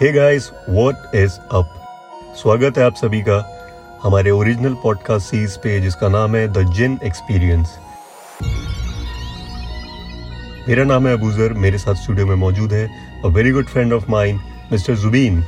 Hey guys what is up स्वागत है आप सभी का हमारे ओरिजिनल पॉडकास्ट सीरीज़ पे, जिसका नाम है द जिन एक्सपीरियंस मेरा नाम है अबूजर, मेरे साथ स्टूडियो में मौजूद है a very good friend of mine mister Zubin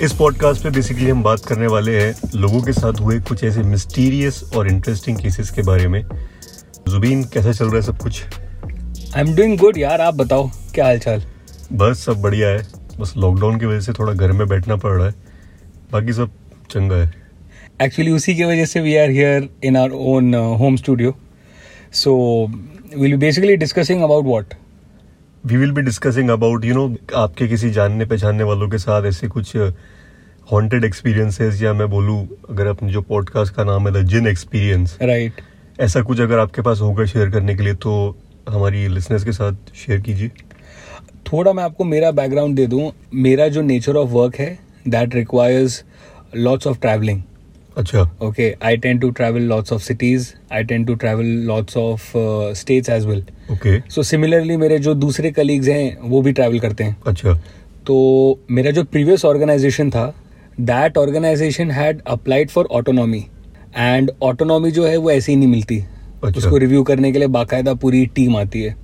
इस पॉडकास्ट पे बेसिकली हम बात करने वाले हैं लोगों के साथ हुए कुछ ऐसे मिस्टीरियस और इंटरेस्टिंग केसेस के बारे में। जुबीन कैसा चल रहा है सब कुछ? आई एम डूइंग गुड यार, आप बताओ, क्या हाल चाल बस सब बढ़िया है। बस लॉकडाउन की वजह से थोड़ा घर में बैठना पड़ रहा है। बाकी सब चंगा है। एक्चुअली उसी की वजह से we are here in our own home studio so will be basically discussing about what we will be discussing about you know आपके किसी जानने पहचानने वालों के साथ ऐसे कुछ हॉन्टेड एक्सपीरियंसेस या मैं बोलूँ अगर अपने जो पॉडकास्ट का नाम है द जिन एक्सपीरियंस राइट ऐसा कुछ अगर आपके पास होगा शेयर करने के लिए तो हमारी लिसनर्स के साथ शेयर कीजिए। थोड़ा मैं आपको मेरा बैकग्राउंड दे दूँ। मेरा जो नेचर ऑफ़ वर्क है that requires lots of travelling अच्छा। Okay I tend to travel lots of cities I tend to travel lots of states as well. Okay so similarly मेरे जो दूसरे कलीग्स हैं वो भी ट्रैवल करते हैं। अच्छा। तो मेरा जो प्रीवियस ऑर्गेनाइजेशन था that organisation had applied for autonomy and autonomy जो है वो ऐसे ही नहीं मिलती। अच्छा। उसको रिव्यू करने के लिए बाकायदा पूरी टीम आती है।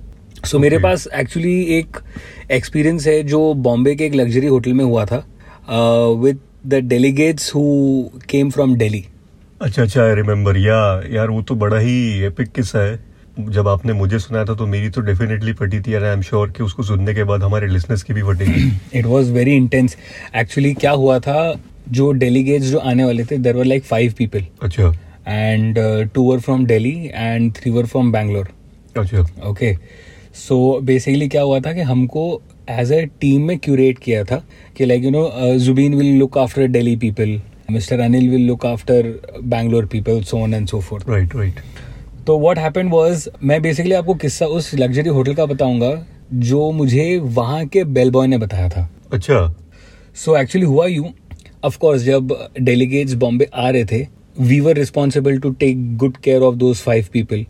सो मेरे पास एक्चुअली एक एक्सपीरियंस है जो बॉम्बे के एक लग्जरी होटल में हुआ था with the delegates who came from Delhi अच्छा अच्छा आई रिमेम्बर या यार वो तो बड़ा ही एपिक किस्सा है। जब आपने मुझे सुनाया था तो मेरी तो डेफिनेटली फटी थी आई एम श्योर कि उसको सुनने के बाद हमारे लिसनर्स की भी फटेगी it was very intense actually क्या हुआ था जो डेलीगेट्स जो आने वाले थे there were like five people अच्छा। And two were from Delhi and three were from Bangalore अच्छा। ओके सो बेसिकली क्या हुआ था कि हमको एज अ टीम में क्यूरेट किया था कि like you know Zubin will look after Delhi people mister Anil will look after Bangalore people so on and so fourth right right तो व्हाट हैपेंड वाज मैं बेसिकली आपको किस्सा उस luxury hotel का बताऊँगा जो मुझे वहाँ के बेल बॉय ने बताया था। अच्छा। सो एक्चुअली हुआ यू ऑफ़ कोर्स जब डेलीगेट्स बॉम्बे आ रहे थे we were responsible to take good care of those five people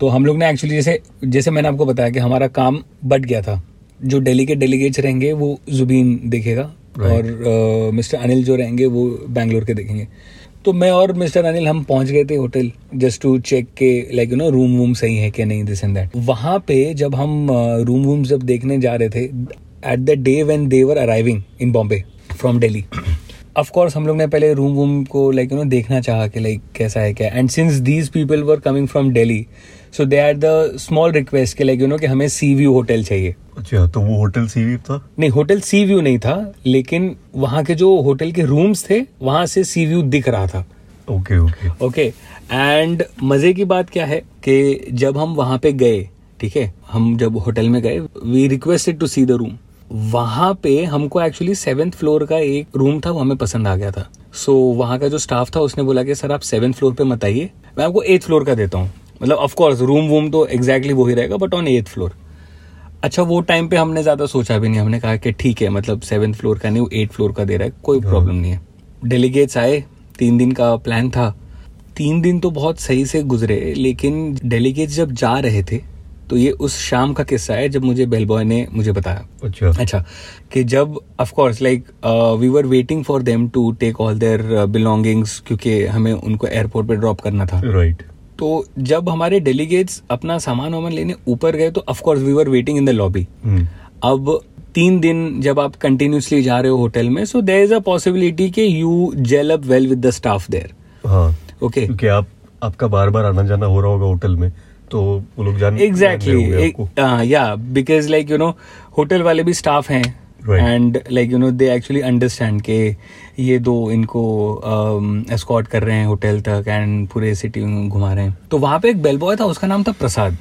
तो हम लोग ने एक्चुअली जैसे जैसे मैंने आपको बताया कि हमारा काम बट गया था। जो के डेलीगेट्स रहेंगे वो जुबीन देखेगा Right. और मिस्टर अनिल जो रहेंगे वो बैंगलोर के देखेंगे। तो मैं और मिस्टर अनिल हम पहुँच गए थे होटल जस्ट टू चेक के लाइक यू नो रूम वूम सही है कि नहीं दिस एंड दैट वहाँ पे जब हम रूम वूम जब देखने जा रहे थे at the day when they were arriving in Bombay from Delhi of course हम लोग ने पहले रूम वूम को लाइक यू नो देखना चाहा कि लाइक कैसा है क्या। And since these people were coming from Delhi so they are the small request के लाइक यू नो कि हमें सी व्यू होटल चाहिए। अच्छा तो वो होटल सीवी था? नहीं होटल सी व्यू नहीं था लेकिन वहाँ के जो होटल के रूम्स थे वहाँ से सी व्यू दिख रहा था। ओके ओके ओके एंड मज़े की बात क्या है कि जब हम वहाँ पे गए ठीक है हम जब होटल में गए we requested to see the room वहाँ पे हमको एक्चुअली सेवेंथ फ्लोर का एक रूम था वो हमें पसंद आ गया था। सो so, वहाँ का जो स्टाफ था उसने बोला कि सर आप सेवेंथ फ्लोर पे मत आइए मैं आपको एथ फ्लोर का देता हूँ। मतलब ऑफ़ कोर्स रूम वूम तो एग्जैक्टली वही रहेगा बट ऑन एथ फ्लोर अच्छा वो टाइम पे हमने ज़्यादा सोचा भी नहीं हमने कहा कि ठीक है मतलब सेवेंथ फ्लोर का नहीं वो एट फ्लोर का दे रहा है कोई प्रॉब्लम नहीं है। डेलीगेट्स आए तीन दिन का प्लान था। तीन दिन तो बहुत सही से गुजरे लेकिन डेलीगेट्स जब जा रहे थे तो ये उस शाम का किस्सा है जब मुझे बेल बॉय ने मुझे बताया। अच्छा। अच्छा कि जब of course like we were waiting for them to take all their belongings क्योंकि हमें उनको एयरपोर्ट पे ड्रॉप करना था। राइट तो जब हमारे डेलीगेट्स अपना सामान वामान लेने ऊपर गए तो of course we were waiting in the lobby अब तीन दिन जब आप कंटिन्यूसली जा रहे हो होटल में so there is a possibility कि you gel up well with the staff there हाँ. ओके क्योंकि आप आपका बार बार आना जाना हो रहा होगा होटल में तो वो लोग जान एग्जैक्टली या because like you know hotel वाले भी स्टाफ हैं. And like you know they actually understand के ये दो इनको एस्कॉर्ट कर रहे हैं होटल तक एंड पूरे सिटी में घुमा रहे हैं तो वहाँ पे एक बेल बॉय था उसका नाम था प्रसाद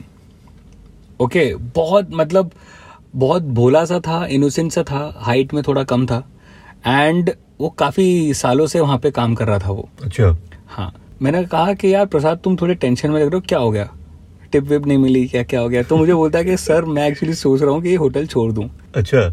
ओके okay, बहुत मतलब बहुत भोला सा था इनोसेंट सा था हाइट में थोड़ा कम था एंड वो काफ़ी सालों से वहाँ पे काम कर रहा था वो अच्छा हाँ मैंने कहा कि यार प्रसाद तुम थोड़े टेंशन में लग रहे हो क्या हो गया टिप विप नहीं मिली क्या क्या हो गया तो मुझे बोलता है कि सर मैं एक्चुअली सोच रहा हूँ कि ये होटल छोड़ दूँ अच्छा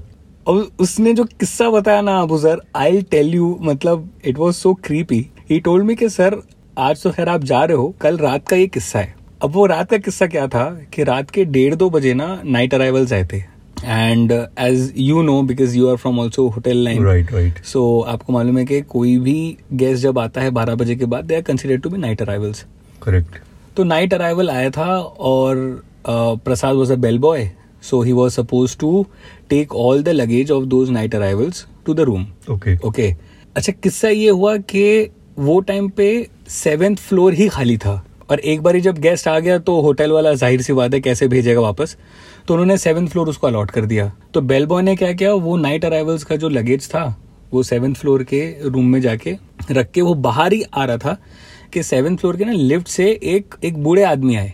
और उसने जो किस्सा बताया ना Abu sir I tell you मतलब it was so creepy he told me कि सर आज तो खैर आप जा रहे हो कल रात का ये किस्सा है. अब वो रात का किस्सा क्या था कि रात के डेढ़ दो बजे ना नाइट अराइवल्स आए थे. And as you know because you are from also hotel line right right so आपको मालूम है कि कोई भी गेस्ट जब आता है बारह बजे के बाद they are consider to be night arrivals correct तो नाइट अराइवल आया था और uh, Prasad was a bell boy so he was suppose to take all the luggage of those night arrivals to the room okay okay अच्छा किस्सा ये हुआ कि वो टाइम पे सेवेंथ फ्लोर ही खाली था। और एक बार जब गेस्ट आ गया तो होटल वाला ज़ाहिर सी बात है कैसे भेजेगा वापस? तो उन्होंने सेवन फ्लोर उसको अलॉट कर दिया। तो बेल बॉय ने क्या किया? वो नाइट अराइवल्स का जो लगेज था वो सेवन फ्लोर के रूम में जाके रख के वो बाहर ही आ रहा था कि सेवन फ्लोर के ना लिफ्ट से एक एक बूढ़े आदमी आए।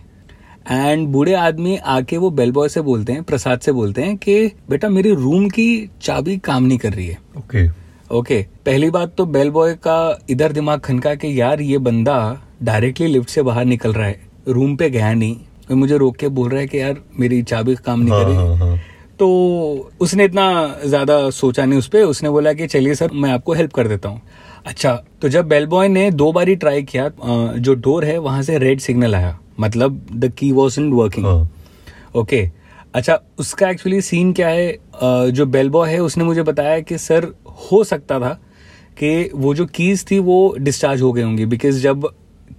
एंड बूढ़े आदमी आके वो बेल बॉय से बोलते हैं प्रसाद से बोलते हैं कि बेटा मेरी रूम की चाबी काम नहीं कर रही है. Okay okay. Okay okay. पहली बात तो बेल बॉय का इधर दिमाग खनका कि यार ये बंदा डायरेक्टली लिफ्ट से बाहर निकल रहा है। रूम पे गया नहीं। वो मुझे रोक के बोल रहा है कि यार मेरी चाबी काम नहीं हाँ कर रही। हाँ हाँ। तो उसने इतना ज़्यादा सोचा नहीं उस पर उसने बोला कि चलिए सर मैं आपको हेल्प कर देता हूँ। अच्छा तो जब बेल बॉय ने दो बारी ट्राई किया जो डोर है वहाँ से रेड सिग्नल आया। मतलब the key was in working okay अच्छा उसका एक्चुअली सीन क्या है? जो बेल बॉय है उसने मुझे बताया कि सर हो सकता था कि वो जो कीज थी वो डिस्चार्ज हो गई होंगी. बिकॉज़ जब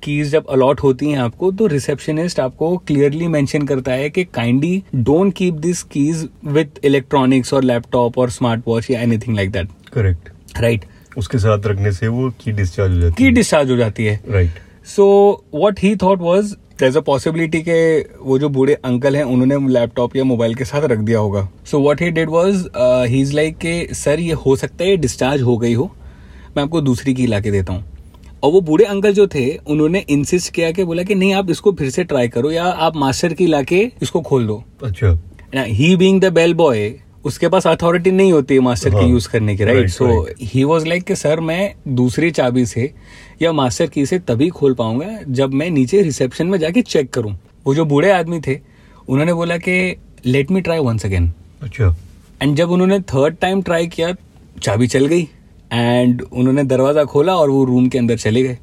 कीज जब अलॉट होती हैं आपको तो रिसेप्शनिस्ट आपको क्लियरली मेंशन करता है कि kindly don't keep this keys with electronics और लैपटॉप और स्मार्ट वॉच या anything like that correct right उसके साथ रखने से वो की डिस्चार्ज हो जाती की डिस्चार्ज हो जाती है। Right so what he thought was there's a possibility के वो जो बूढ़े अंकल हैं उन्होंने लैपटॉप या मोबाइल के साथ रख दिया होगा। So what he did was he is like के सर ये हो सकता है ये डिस्चार्ज हो गई हो। मैं आपको दूसरी की ला के देता हूँ। और वो बूढ़े अंकल जो थे उन्होंने इंसिस्ट किया कि बोला कि नहीं आप इसको फिर से ट्राई करो या आप मास्टर की ला के इसको खोल दो। अच्छा। He being the bell boy उसके पास अथॉरिटी नहीं होती है मास्टर हाँ, की यूज़ करने की right so he was like कि सर मैं दूसरी चाबी से या मास्टर की से तभी खोल पाऊँगा जब मैं नीचे रिसेप्शन में जाके चेक करूँ। वो जो बूढ़े आदमी थे उन्होंने बोला कि let me try once again अच्छा। एंड जब उन्होंने थर्ड टाइम ट्राई किया चाबी चल गई एंड उन्होंने दरवाज़ा खोला और वो रूम के अंदर चले गए।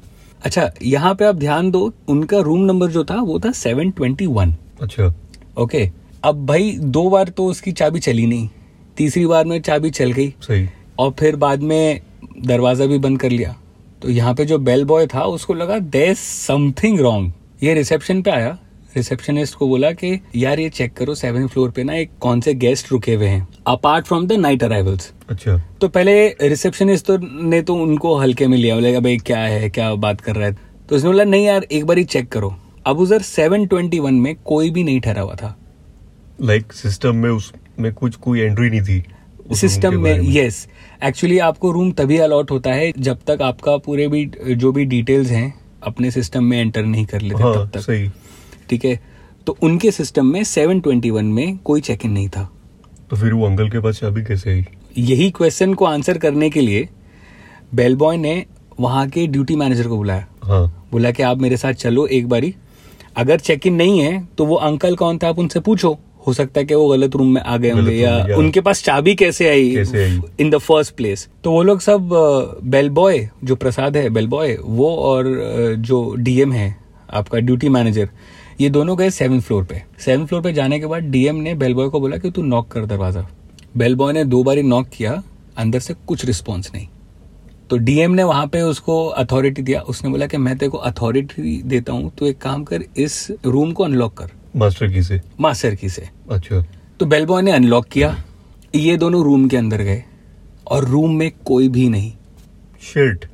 अच्छा यहाँ पे आप ध्यान दो उनका रूम नंबर जो था वो था सेवन ट्वेंटी वन अच्छा। ओके अब भाई दो बार तो उसकी चाबी चली नहीं। तीसरी बार में चाबी चल गई। सही। और फिर बाद में दरवाज़ा भी बंद कर लिया। तो यहाँ पे जो बेल बॉय था उसको लगा दे समथिंग रॉन्ग ये रिसेप्शन पे आया। रिसेप्शनिस्ट को बोला कि यार ये चेक करो सेवन फ्लोर पे ना एक कौन से गेस्ट रुके हुए हैं apart from the night arrivals अच्छा। तो पहले रिसेप्शनिस्ट तो ने तो उनको हल्के में लिया। बोले भाई क्या है क्या बात कर रहा है? तो उसने बोला नहीं यार एक बार ही चेक करो। अब उधर सेवन ट्वेंटी वन में कोई भी नहीं ठहरा हुआ था। लाइक सिस्टम में उसमें कुछ कोई एंट्री नहीं थी सिस्टम में यस एक्चुअली yes. आपको रूम तभी अलॉट होता है जब तक आपका पूरे भी जो भी डिटेल्स हैं अपने सिस्टम में एंटर नहीं कर लेते हाँ तब तक। सही। ठीक है? तो उनके सिस्टम में 721 में कोई चेक इन नहीं था। तो फिर वो अंकल के पास चाबी कैसे आई? यही क्वेश्चन को आंसर करने के लिए बेल बॉय ने वहाँ के ड्यूटी मैनेजर को बुलाया। हाँ। बोला कि आप मेरे साथ चलो एक बारी। अगर चेक इन नहीं है तो वो अंकल कौन था आप उनसे पूछो। हो सकता है कि वो गलत रूम में आ गए होंगे या उनके पास चाबी कैसे आई इन द फ़र्स्ट प्लेस तो वो लोग सब बेल बॉय जो प्रसाद है बेल बॉय वो और जो डीएम है आपका ड्यूटी मैनेजर ये दोनों गए सेवन फ्लोर पे। सेवन फ्लोर पे जाने के बाद डीएम ने बेल बॉय को बोला कि तू नॉक कर दरवाज़ा। बेल बॉय ने दो बारी नॉक किया अंदर से कुछ रिस्पॉन्स नहीं। तो डीएम ने वहाँ पे उसको अथॉरिटी दिया। उसने बोला कि मैं तेरे को अथॉरिटी देता हूँ तो एक काम कर इस रूम को अनलॉक कर। मास्टर की से? मास्टर की से। अच्छा। तो बेल बॉय ने अनलॉक किया। ये दोनों रूम के अंदर गए और रूम में कोई भी नहीं। शिट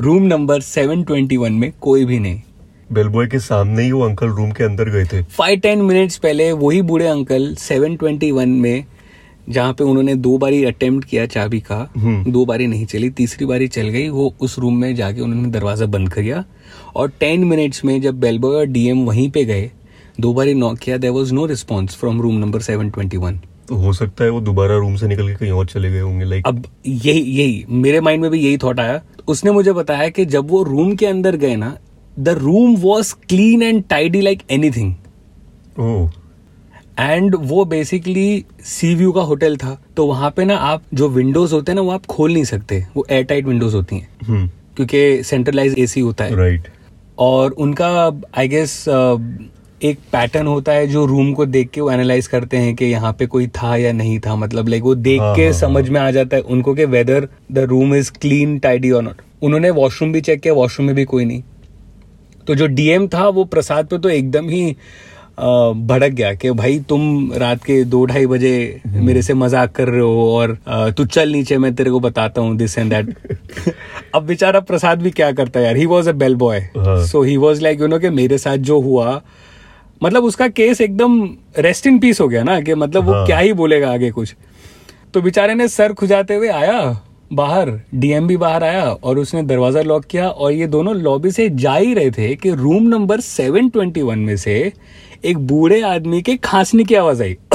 रूम नंबर 721 में कोई भी नहीं। बेलबॉय के सामने ही वो अंकल रूम के अंदर गए थे। फाइव टेन मिनट्स पहले वही बूढ़े अंकल 721 में जहाँ पे उन्होंने दो बारी अटेम्प्ट किया चाबी का हम्म। दो बारी नहीं चली तीसरी बारी चल गई वो उस रूम में जाके उन्होंने दरवाज़ा बंद किया और टेन मिनट्स में जब बेलबॉय और डीएम वहीं पे गए दो बारी नॉक किया there was no response from room number 721 तो हो सकता है वो दोबारा रूम से निकल के कहीं और चले गए होंगे लाइक अब यही यही मेरे माइंड में भी यही थॉट आया। उसने मुझे बताया कि जब वो रूम के अंदर गए ना the room was clean and tidy like anything oh. And वो बेसिकली सी व्यू का होटल था तो वहाँ पे ना आप जो विंडोज़ होते हैं ना वो आप खोल नहीं सकते। वो एयर टाइट विंडोज़ होती हैं। हम्म। क्योंकि सेंट्रलाइज एसी होता है। Right right. और उनका आई गेस एक पैटर्न होता है जो रूम को देख के वो एनालाइज करते हैं कि यहाँ पे कोई था या नहीं था मतलब लाइक वो देख हाँ, के हाँ, समझ हाँ। में आ जाता है उनको कि whether the room is clean tidy और नॉट उन्होंने वॉशरूम भी चेक किया वॉशरूम में भी कोई नहीं। तो जो डीएम था वो प्रसाद पे तो एकदम ही भड़क गया कि भाई तुम रात के दो ढाई बजे मेरे से मज़ाक कर रहे हो और तू चल नीचे मैं तेरे को बताता हूँ दिस एंड दैट अब बेचारा प्रसाद भी क्या करता है यार? He was a bell boy. So he was like you know कि मेरे साथ जो हुआ मतलब उसका केस एकदम रेस्ट इन पीस हो गया ना कि मतलब वो हाँ। क्या ही बोलेगा आगे कुछ। तो बेचारे ने सर खुजाते हुए आया बाहर डीएम भी बाहर आया और उसने दरवाज़ा लॉक किया और ये दोनों लॉबी से जा ही रहे थे कि रूम नंबर 721 में से एक बूढ़े आदमी के खांसने की आवाज़ आई।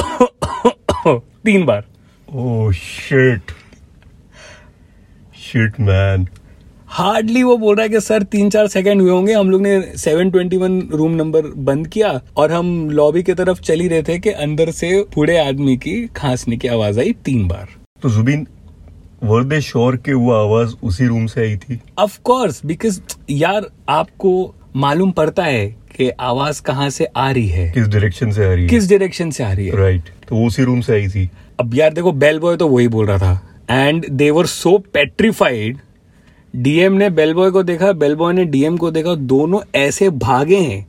तीन बार। Oh shit shit man hardly वो बोल रहा है कि सर तीन चार सेकंड हुए होंगे हम लोग ने 721 रूम नंबर बंद किया और हम लॉबी की तरफ़ चल ही रहे थे कि अंदर से बूढ़े आदमी की खांसने की आवाज़ आई तीन बार. तो जुबिन वर दे श्योर के वो आवाज़ उसी रूम से आई थी? ऑफ़ कोर्स बिकॉज़ यार आपको मालूम पड़ता है कि आवाज़ कहाँ से आ रही है। किस डायरेक्शन से आ रही है? किस डायरेक्शन से आ रही है। Right right. तो वो उसी रूम से आई थी। अब यार देखो बेल बॉय तो वही बोल रहा था। And they were so petrified DM ने बेलबॉय को देखा बेलबॉय ने डीएम को देखा दोनों ऐसे भागे हैं।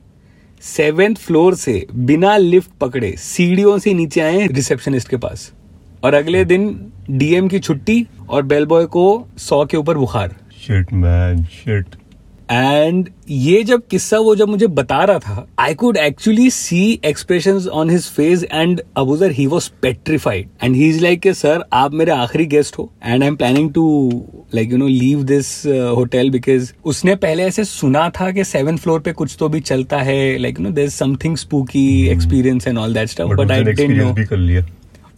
सेवेंथ फ्लोर से बिना लिफ्ट पकड़े सीढ़ियों से नीचे आए रिसेप्शनिस्ट के पास। और अगले दिन डीएम की छुट्टी और बेल बॉय को सौ के ऊपर बुखार। शिट मैन शिट एंड ये जब किस्सा वो जब मुझे बता रहा था I could actually see expression on his face and Abuzar he was petrified and he is like sir आप मेरे आखिरी गेस्ट हो and I am planning to like you know leave this hotel because उसने पहले ऐसे सुना था कि सेवन फ्लोर पे कुछ तो भी चलता है like you know there something spooky experience and all that stuff but I don't know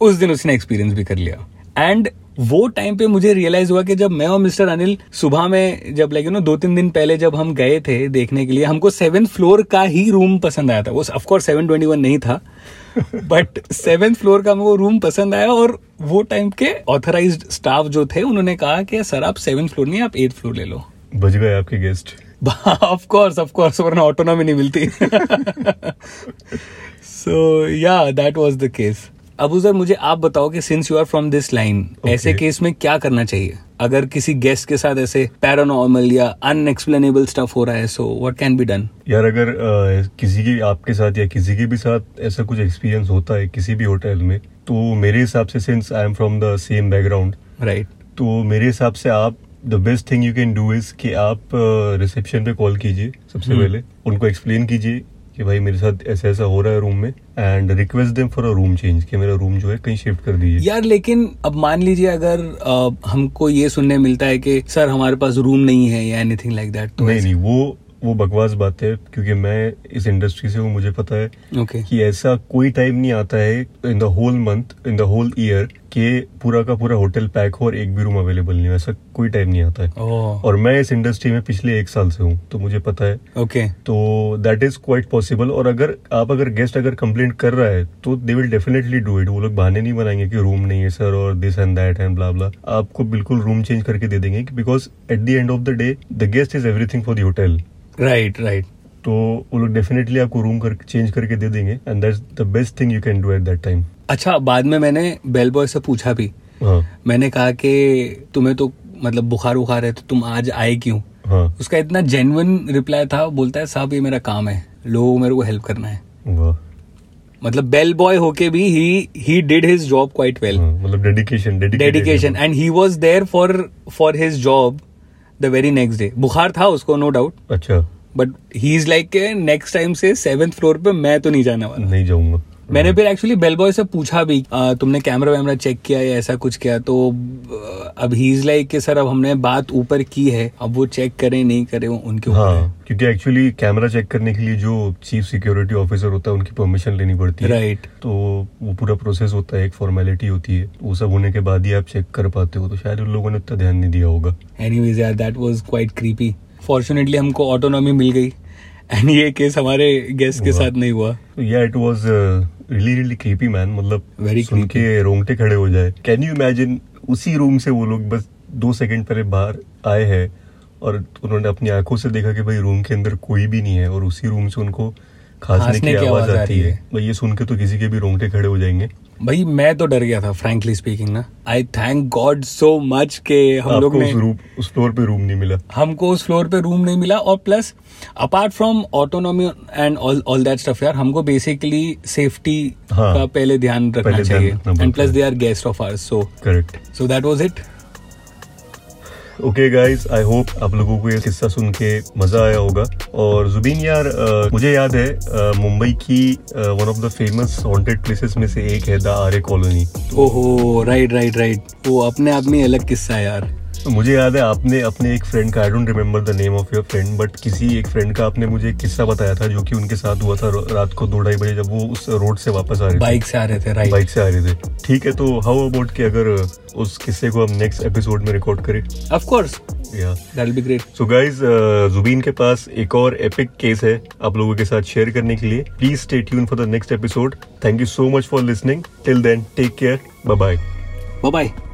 उस दिन उसने एक्सपीरियंस भी कर लिया। एंड वो टाइम पे मुझे रियलाइज़ हुआ कि जब मैं और मिस्टर अनिल सुबह में जब लाइक यू नो दो तीन दिन पहले जब हम गए थे देखने के लिए हमको सेवन फ्लोर का ही रूम पसंद आया था। वो ऑफकोर्स सेवन ट्वेंटी वन नहीं था बट सेवेंथ फ्लोर का हमको रूम पसंद आया और वो टाइम के ऑथराइज्ड स्टाफ जो थे उन्होंने कहा कि सर आप सेवन फ्लोर नहीं आप एट फ्लोर ले लो। बज गए आपके guest of course of course वरना ऑटोनॉमी नहीं मिलती। So yeah that was the case Abu sir मुझे आप बताओ कि since you are from this line ऐसे केस में क्या करना चाहिए? अगर किसी गेस्ट के साथ ऐसे पैरानॉर्मल या अनएक्सप्लेनेबल स्टफ़ हो रहा है so what can be done यार अगर अ, किसी की आपके साथ या किसी के भी साथ ऐसा कुछ एक्सपीरियंस होता है किसी भी होटल में तो मेरे हिसाब से since I am from the same background right तो मेरे हिसाब से आप the best thing you can do is कि आप रिसेप्शन पे कॉल कीजिए सबसे हम्म। पहले उनको एक्सप्लेन कीजिए कि भाई मेरे साथ ऐसा ऐसा हो रहा है रूम में and request them for a room change कि मेरा रूम जो है कहीं शिफ्ट कर दीजिए। यार लेकिन अब मान लीजिए अगर अ, हमको ये सुनने मिलता है कि सर हमारे पास रूम नहीं है या एनीथिंग लाइक दैट तो नहीं नहीं वो वो बकवास बात है क्योंकि मैं इस इंडस्ट्री से हूँ मुझे पता है ओके कि ऐसा कोई टाइम नहीं आता है in the whole month in the whole year कि पूरा का पूरा होटल पैक हो और एक भी रूम अवेलेबल नहीं हो ऐसा कोई टाइम नहीं आता है। ओह। और मैं इस इंडस्ट्री में पिछले एक साल से हूँ तो मुझे पता है। ओके। okay. तो दैट इज़ क्वाइट पॉसिबल और अगर आप अगर गेस्ट अगर कंप्लेंट कर रहा है तो they will definitely do it वो लोग बहाने नहीं बनाएँगे कि रूम नहीं है सर और this and that and blah blah आपको बिल्कुल रूम चेंज करके दे देंगे because at the end of the day the guest is everything for the hotel right right तो वो लोग डेफिनेटली आपको रूम कर चेंज करके दे देंगे and that's the best thing you can do at that time अच्छा बाद में मैंने बेल बॉय से पूछा भी। हाँ। मैंने कहा कि तुम्हें तो मतलब बुखार उखार है तो तुम आज आए क्यों? हाँ। उसका इतना जेन्युइन रिप्लाई था बोलता है साहब ये मेरा काम है लोगों मेरे को हेल्प करना है। मतलब बेल बॉय होके भी he he did his job quite well मतलब dedication dedication and he was there for for his job the very next day बुखार था उसको नो no डाउट अच्छा। But he is like next time से seventh floor पे मैं तो नहीं जाने वाला. नहीं जाऊँगा। मैंने फिर एक्चुअली बेल बॉय से पूछा भी "आ, तुमने कैमरा वैमरा चेक किया या ऐसा कुछ किया? तो अब ही इज़ लाइक कि सर अब हमने बात ऊपर की है अब वो चेक करें नहीं करें वो उनके ऊपर हाँ क्योंकि एक्चुअली कैमरा चेक करने के लिए जो चीफ सिक्योरिटी ऑफिसर होता है उनकी परमिशन लेनी पड़ती है। राइट तो वो पूरा प्रोसेस होता है एक फॉर्मेलिटी होती है। वो सब होने के बाद ही आप चेक कर पाते हो तो शायद उन लोगों ने उतना ध्यान नहीं दिया होगा। एनीवेज यार that was quite creepy fortunately हमको ऑटोनॉमी मिल गई। एंड ये केस हमारे गेस्ट के साथ नहीं हुआ। Yeah it was really really creepy man मतलब Very सुन के रोंगटे खड़े हो जाए। कैन यू इमेजिन उसी रूम से वो लोग बस दो सेकंड पहले बाहर आए हैं और उन्होंने अपनी आँखों से देखा कि भाई रूम के अंदर कोई भी नहीं है और उसी रूम से उनको खांसने की आवाज़ आती है। भाई ये सुन के तो किसी के भी रोंगटे खड़े हो जाएँगे। भाई मैं तो डर गया था फ्रेंकली स्पीकिंग ना। I thank God so much के हम लोग ने उस, रूम, उस फ्लोर पे रूम नहीं मिला। हमको उस फ्लोर पे रूम नहीं मिला और plus apart from autonomy and all all that stuff यार हमको बेसिकली सेफ्टी हाँ, का पहले ध्यान रखना पहले चाहिए। And plus they are guest of ours so correct so that was it okay guys I hope आप लोगों को ये किस्सा सुन के मज़ा आया होगा। और जुबीन यार आ, मुझे याद है मुंबई की one of the famous haunted places में से एक है द आर्य कॉलोनी। ओहो राइट राइट राइट वो अपने आप में अलग किस्सा है यार। मुझे याद है आपने अपने एक फ्रेंड का I don't remember the name of your friend but किसी एक फ्रेंड का आपने मुझे एक किस्सा बताया था जो कि उनके साथ हुआ था रात को दो ढाई बजे जब वो उस रोड से वापस आ रहे थे। बाइक से आ रहे थे राइट बाइक से आ रहे थे। ठीक है तो हाउ अबाउट कि अगर उस किस्से को हम नेक्स्ट एपिसोड में रिकॉर्ड करें? ऑफ़ कोर्स जुबीन के पास एक और एपिक केस है आप लोगों के साथ शेयर करने के लिए। Please stay tune for the next episode thank you so much for listening till then take care bye bye bye bye